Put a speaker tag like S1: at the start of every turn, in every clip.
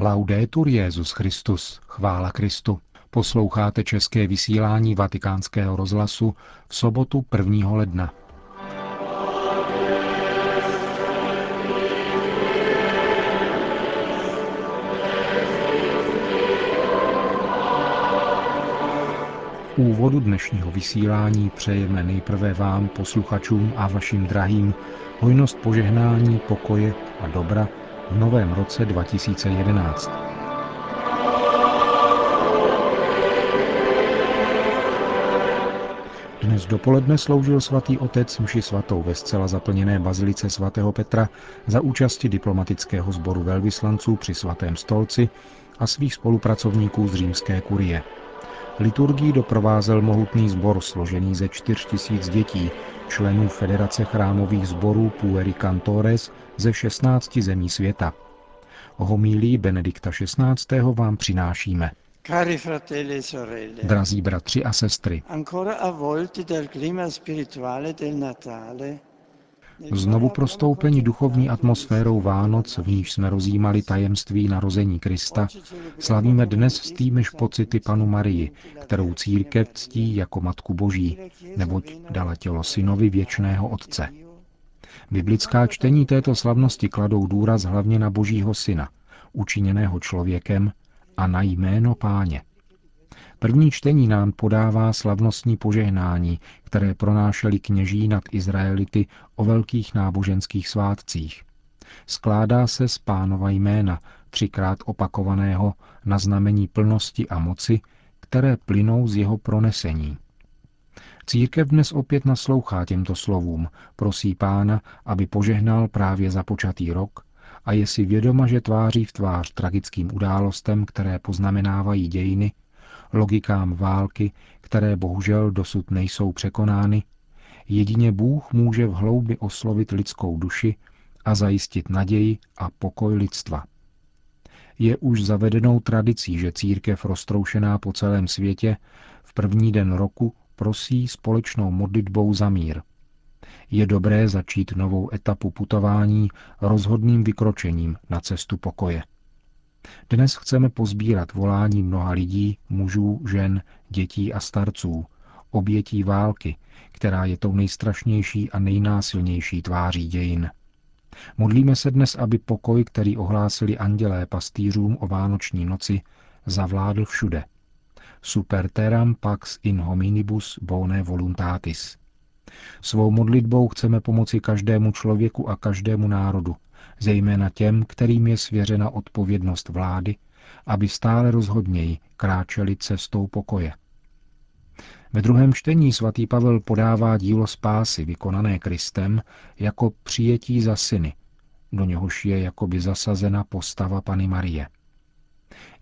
S1: Laudetur Jezus Christus, chvála Kristu. Posloucháte české vysílání Vatikánského rozhlasu v sobotu 1. ledna. úvodu dnešního vysílání přejeme nejprve vám, posluchačům a vašim drahým, hojnost požehnání, pokoje a dobra v novém roce 2011. Dnes dopoledne sloužil svatý otec mši svatou ve zcela zaplněné bazilice svatého Petra za účasti diplomatického sboru velvyslanců při svatém stolci a svých spolupracovníků z římské kurie. Liturgii doprovázel mohutný sbor složený ze čtyř tisíc dětí, členů Federace chrámových sborů Pueri Cantores ze 16 zemí světa. Homílí Benedikta XVI. vám přinášíme. E Drazí bratři a sestry, Znovu prostoupení duchovní atmosférou Vánoc, v níž jsme rozjímali tajemství narození Krista, slavíme dnes s týmiž pocity panu Marii, kterou církev ctí jako Matku Boží, neboť dala tělo synovi věčného Otce. Biblická čtení této slavnosti kladou důraz hlavně na Božího syna, učiněného člověkem, a na jméno páně. První čtení nám podává slavnostní požehnání, které pronášeli kněží nad Izraelity o velkých náboženských svátcích. Skládá se z pánova jména, třikrát opakovaného na znamení plnosti a moci, které plynou z jeho pronesení. Církev dnes opět naslouchá těmto slovům, prosí pána, aby požehnal právě započatý rok a je si vědoma, že tváří v tvář tragickým událostem, které poznamenávají dějiny, logikám války, které bohužel dosud nejsou překonány, jedině Bůh může v hloubi oslovit lidskou duši a zajistit naději a pokoj lidstva. Je už zavedenou tradicí, že církev roztroušená po celém světě v první den roku prosí společnou modlitbou za mír. Je dobré začít novou etapu putování rozhodným vykročením na cestu pokoje. Dnes chceme pozbírat volání mnoha lidí, mužů, žen, dětí a starců, obětí války, která je tou nejstrašnější a nejnásilnější tváří dějin. Modlíme se dnes, aby pokoj, který ohlásili andělé pastýřům o vánoční noci, zavládl všude. Super teram pax in hominibus bone voluntatis. Svou modlitbou chceme pomoci každému člověku a každému národu, zejména těm, kterým je svěřena odpovědnost vlády, aby stále rozhodněji kráčeli cestou pokoje. Ve druhém čtení svatý Pavel podává dílo spásy vykonané Kristem jako přijetí za syny, do něhož je jakoby zasazena postava Pany Marie.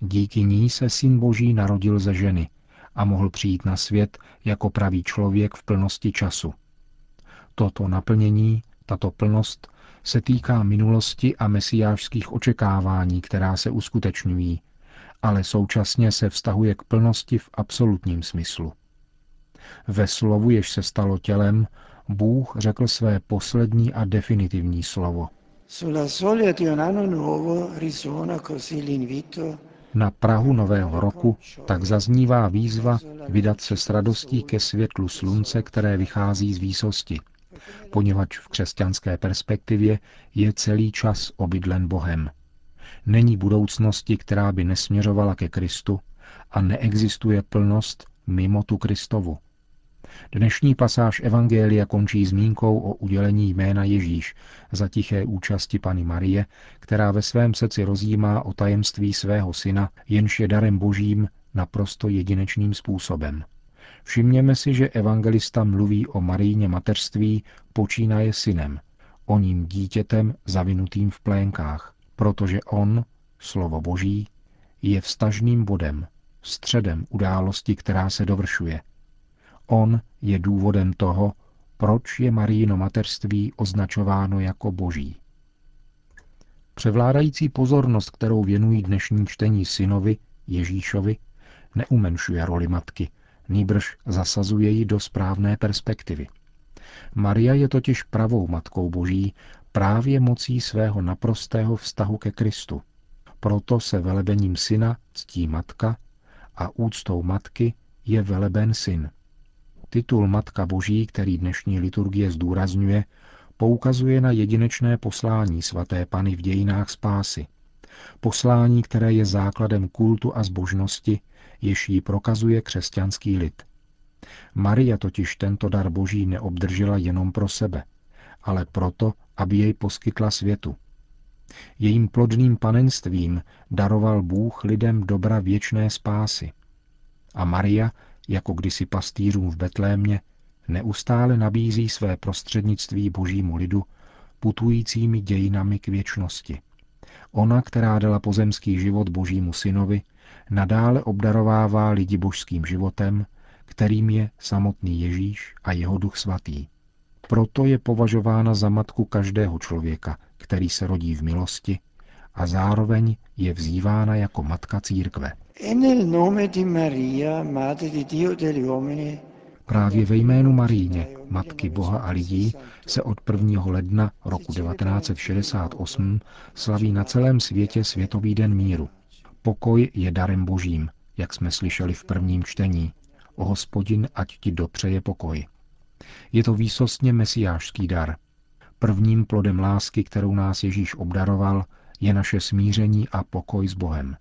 S1: Díky ní se syn Boží narodil ze ženy a mohl přijít na svět jako pravý člověk v plnosti času. Toto naplnění, tato plnost se týká minulosti a mesiářských očekávání, která se uskutečňují, ale současně se vztahuje k plnosti v absolutním smyslu. Ve slovu, jež se stalo tělem, Bůh řekl své poslední a definitivní slovo. Na Prahu nového roku tak zaznívá výzva vydat se s radostí ke světlu slunce, které vychází z výsosti – poněvadž v křesťanské perspektivě je celý čas obydlen Bohem. Není budoucnosti, která by nesměřovala ke Kristu a neexistuje plnost mimo tu Kristovu. Dnešní pasáž Evangelia končí zmínkou o udělení jména Ježíš za tiché účasti Pany Marie, která ve svém srdci rozjímá o tajemství svého syna, jenž je darem božím naprosto jedinečným způsobem. Všimněme si, že evangelista mluví o Marijně mateřství počínaje synem, o ním dítětem zavinutým v plénkách, protože on, slovo Boží, je vstažným bodem, středem události, která se dovršuje. On je důvodem toho, proč je Marijino mateřství označováno jako boží. Převládající pozornost, kterou věnují dnešní čtení synovi, Ježíšovi, neumenšuje roli matky, nýbrž zasazuje ji do správné perspektivy. Maria je totiž pravou matkou boží právě mocí svého naprostého vztahu ke Kristu. Proto se velebením syna ctí matka a úctou matky je veleben syn. Titul Matka Boží, který dnešní liturgie zdůrazňuje, poukazuje na jedinečné poslání svaté Pany v dějinách spásy. Poslání, které je základem kultu a zbožnosti, jež ji prokazuje křesťanský lid. Maria totiž tento dar boží neobdržela jenom pro sebe, ale proto, aby jej poskytla světu. Jejím plodným panenstvím daroval Bůh lidem dobra věčné spásy. A Maria, jako kdysi pastýřům v Betlémě, neustále nabízí své prostřednictví božímu lidu, putujícími dějinami k věčnosti. Ona, která dala pozemský život božímu synovi, nadále obdarovává lidi božským životem, kterým je samotný Ježíš a jeho duch svatý. Proto je považována za matku každého člověka, který se rodí v milosti, a zároveň je vzývána jako matka církve. Právě ve jménu Maríně, Matky Boha a lidí, se od 1. ledna roku 1968 slaví na celém světě Světový den míru. Pokoj je darem božím, jak jsme slyšeli v prvním čtení. O hospodin, ať ti dopřeje pokoj. Je to výsostně mesiářský dar. Prvním plodem lásky, kterou nás Ježíš obdaroval, je naše smíření a pokoj s Bohem.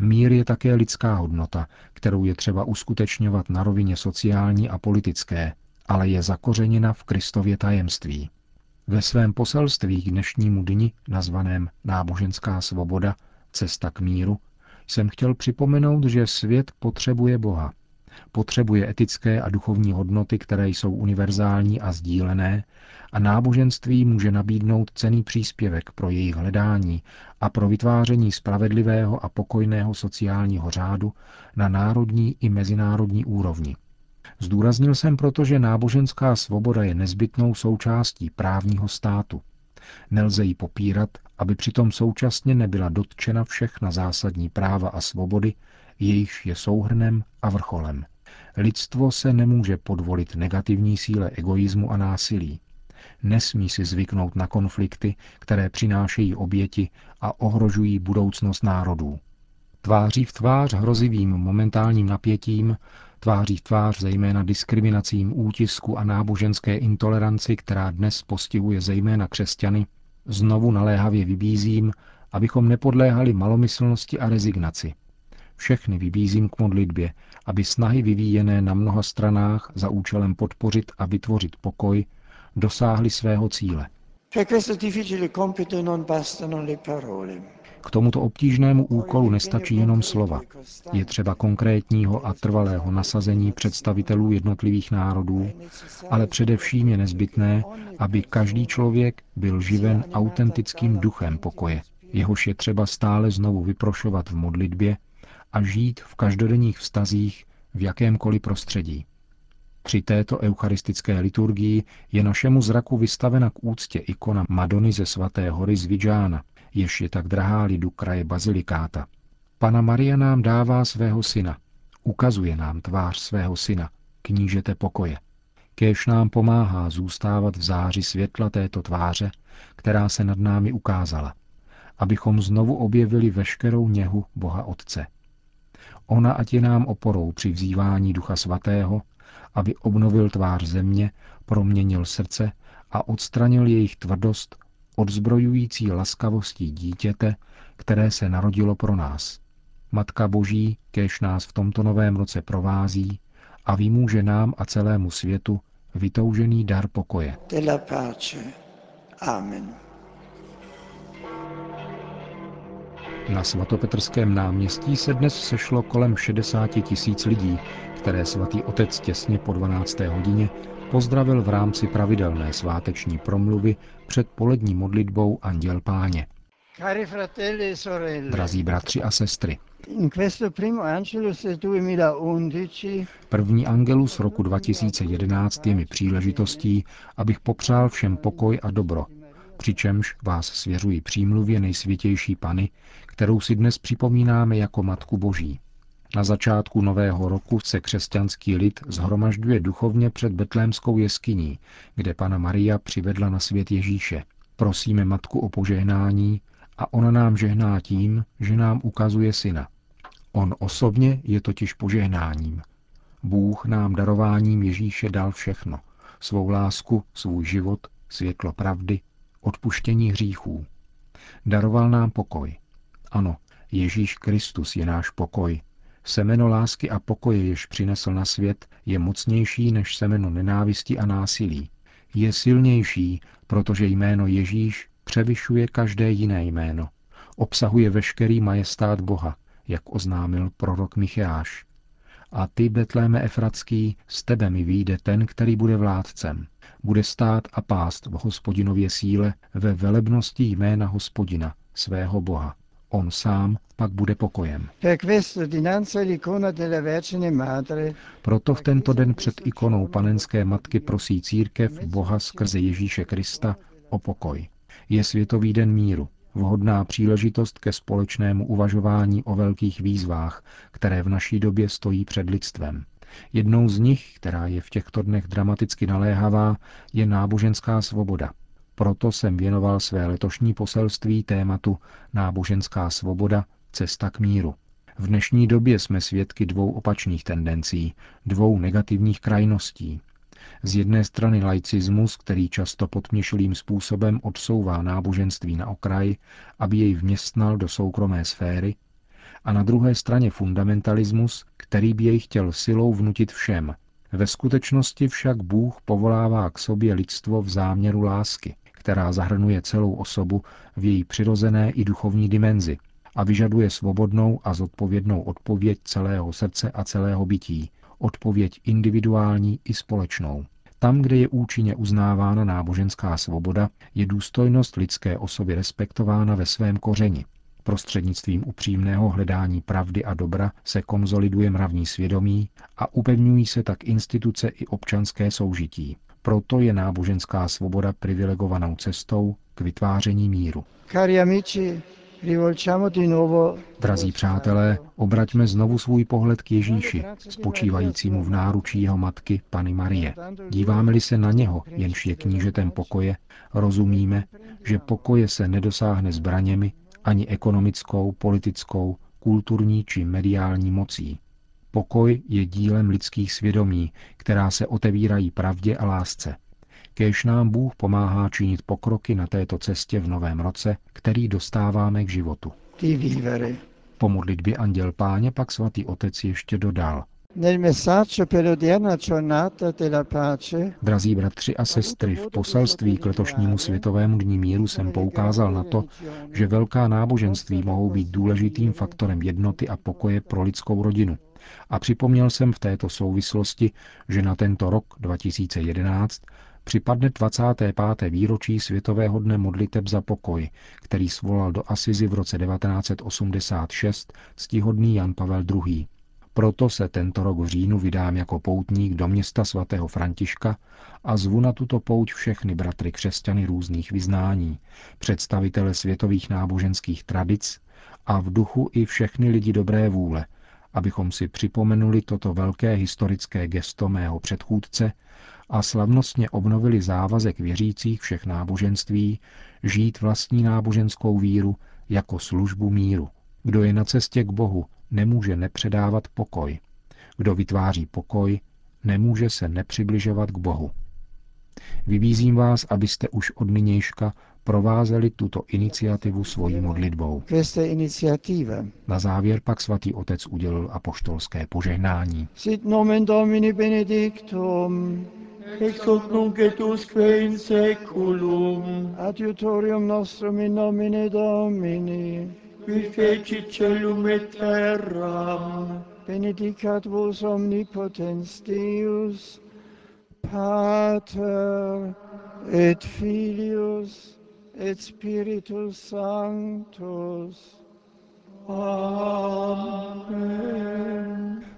S1: Mír je také lidská hodnota, kterou je třeba uskutečňovat na rovině sociální a politické, ale je zakořeněna v Kristově tajemství. Ve svém poselství k dnešnímu dni, nazvaném Náboženská svoboda, cesta k míru, jsem chtěl připomenout, že svět potřebuje Boha. Potřebuje etické a duchovní hodnoty, které jsou univerzální a sdílené, a náboženství může nabídnout cený příspěvek pro jejich hledání a pro vytváření spravedlivého a pokojného sociálního řádu na národní i mezinárodní úrovni. Zdůraznil jsem proto, že náboženská svoboda je nezbytnou součástí právního státu. Nelze ji popírat, aby přitom současně nebyla dotčena všechna zásadní práva a svobody, jejichž je souhrnem a vrcholem. Lidstvo se nemůže podvolit negativní síle egoismu a násilí. Nesmí si zvyknout na konflikty, které přinášejí oběti a ohrožují budoucnost národů. Tváří v tvář hrozivým momentálním napětím, tváří v tvář zejména diskriminacím útisku a náboženské intoleranci, která dnes postihuje zejména křesťany, znovu naléhavě vybízím, abychom nepodléhali malomyslnosti a rezignaci. Všechny vybízím k modlitbě, aby snahy vyvíjené na mnoha stranách za účelem podpořit a vytvořit pokoj dosáhly svého cíle. K tomuto obtížnému úkolu nestačí jenom slova. Je třeba konkrétního a trvalého nasazení představitelů jednotlivých národů, ale především je nezbytné, aby každý člověk byl živen autentickým duchem pokoje. Jehož je třeba stále znovu vyprošovat v modlitbě a žít v každodenních vztazích v jakémkoliv prostředí. Při této eucharistické liturgii je našemu zraku vystavena k úctě ikona Madony ze svaté hory z Vidžána, jež je tak drahá lidu kraje Bazilikáta. Pana Maria nám dává svého syna, ukazuje nám tvář svého syna, knížete pokoje. Kéž nám pomáhá zůstávat v záři světla této tváře, která se nad námi ukázala, abychom znovu objevili veškerou něhu Boha Otce. Ona ať je nám oporou při vzývání Ducha Svatého, aby obnovil tvář země, proměnil srdce a odstranil jejich tvrdost odzbrojující laskavostí dítěte, které se narodilo pro nás. Matka Boží, kež nás v tomto novém roce provází a vymůže nám a celému světu vytoužený dar pokoje. Amen. Na svatopetrském náměstí se dnes sešlo kolem 60 tisíc lidí, které svatý otec těsně po 12. hodině pozdravil v rámci pravidelné sváteční promluvy před polední modlitbou Anděl Páně. E Drazí bratři a sestry, První angelus roku 2011 je mi příležitostí, abych popřál všem pokoj a dobro, přičemž vás svěřuji přímluvě nejsvětější Pany, kterou si dnes připomínáme jako Matku Boží. Na začátku nového roku se křesťanský lid zhromažďuje duchovně před betlémskou jeskyní, kde Pana Maria přivedla na svět Ježíše. Prosíme Matku o požehnání A on nám žehná tím, že nám ukazuje syna. On osobně je totiž požehnáním. Bůh nám darováním Ježíše dal všechno. Svou lásku, svůj život, světlo pravdy, odpuštění hříchů. Daroval nám pokoj. Ano, Ježíš Kristus je náš pokoj. Semeno lásky a pokoje, jež přinesl na svět, je mocnější než semeno nenávisti a násilí. Je silnější, protože jméno Ježíš převyšuje každé jiné jméno. Obsahuje veškerý majestát Boha, jak oznámil prorok Micheáš. A ty, Betléme Efratský, z tebe mi vyjde ten, který bude vládcem. Bude stát a pást v hospodinově síle ve velebnosti jména hospodina, svého Boha. On sám pak bude pokojem. Proto v tento den před ikonou panenské matky prosí církev Boha skrze Ježíše Krista o pokoj. Je Světový den míru, vhodná příležitost ke společnému uvažování o velkých výzvách, které v naší době stojí před lidstvem. Jednou z nich, která je v těchto dnech dramaticky naléhavá, je náboženská svoboda. Proto jsem věnoval své letošní poselství tématu Náboženská svoboda, cesta k míru. V dnešní době jsme svědky dvou opačných tendencí, dvou negativních krajností, z jedné strany laicismus, který často podměšilým způsobem odsouvá náboženství na okraj, aby jej vměstnal do soukromé sféry, a na druhé straně fundamentalismus, který by jej chtěl silou vnutit všem. Ve skutečnosti však Bůh povolává k sobě lidstvo v záměru lásky, která zahrnuje celou osobu v její přirozené i duchovní dimenzi a vyžaduje svobodnou a zodpovědnou odpověď celého srdce a celého bytí, odpověď individuální i společnou. Tam, kde je účinně uznávána náboženská svoboda, je důstojnost lidské osoby respektována ve svém kořeni. Prostřednictvím upřímného hledání pravdy a dobra se konzoliduje mravní svědomí a upevňují se tak instituce i občanské soužití. Proto je náboženská svoboda privilegovanou cestou k vytváření míru. Cari amici, Drazí přátelé, obraťme znovu svůj pohled k Ježíši, spočívajícímu v náručí jeho matky, Pany Marie. Díváme-li se na něho, jenž je knížetem pokoje, rozumíme, že pokoje se nedosáhne zbraněmi ani ekonomickou, politickou, kulturní či mediální mocí. Pokoj je dílem lidských svědomí, která se otevírají pravdě a lásce. Kéž nám Bůh pomáhá činit pokroky na této cestě v novém roce, který dostáváme k životu. Po modlitbě Anděl Páně pak svatý otec ještě dodal. Drazí bratři a sestry, v poselství k letošnímu světovému dní míru jsem poukázal na to, že velká náboženství mohou být důležitým faktorem jednoty a pokoje pro lidskou rodinu. A připomněl jsem v této souvislosti, že na tento rok 2011 připadne 25. výročí Světového dne modliteb za pokoj, který svolal do Asizi v roce 1986 ctihodný Jan Pavel II. Proto se tento rok v říjnu vydám jako poutník do města svatého Františka a zvu na tuto pouť všechny bratry křesťany různých vyznání, představitele světových náboženských tradic a v duchu i všechny lidi dobré vůle, abychom si připomenuli toto velké historické gesto mého předchůdce a slavnostně obnovili závazek věřících všech náboženství žít vlastní náboženskou víru jako službu míru. Kdo je na cestě k Bohu, nemůže nepředávat pokoj. Kdo vytváří pokoj, nemůže se nepřibližovat k Bohu. Vybízím vás, abyste už od nynějška provázeli tuto iniciativu svojí modlitbou. Na závěr pak svatý otec udělil apoštolské požehnání. Sit nomen Domini benedictum, ex hoc nunc et usque in seculum, adiutorium nostrum in nomine Domini, qui feci celum et terram, benedicat vos omnipotens Deus, Pater et Filius et Spiritus Sanctus. Amen.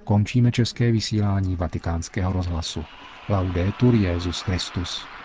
S1: Končíme české vysílání vatikánského rozhlasu. Laudetur Jezus Christus.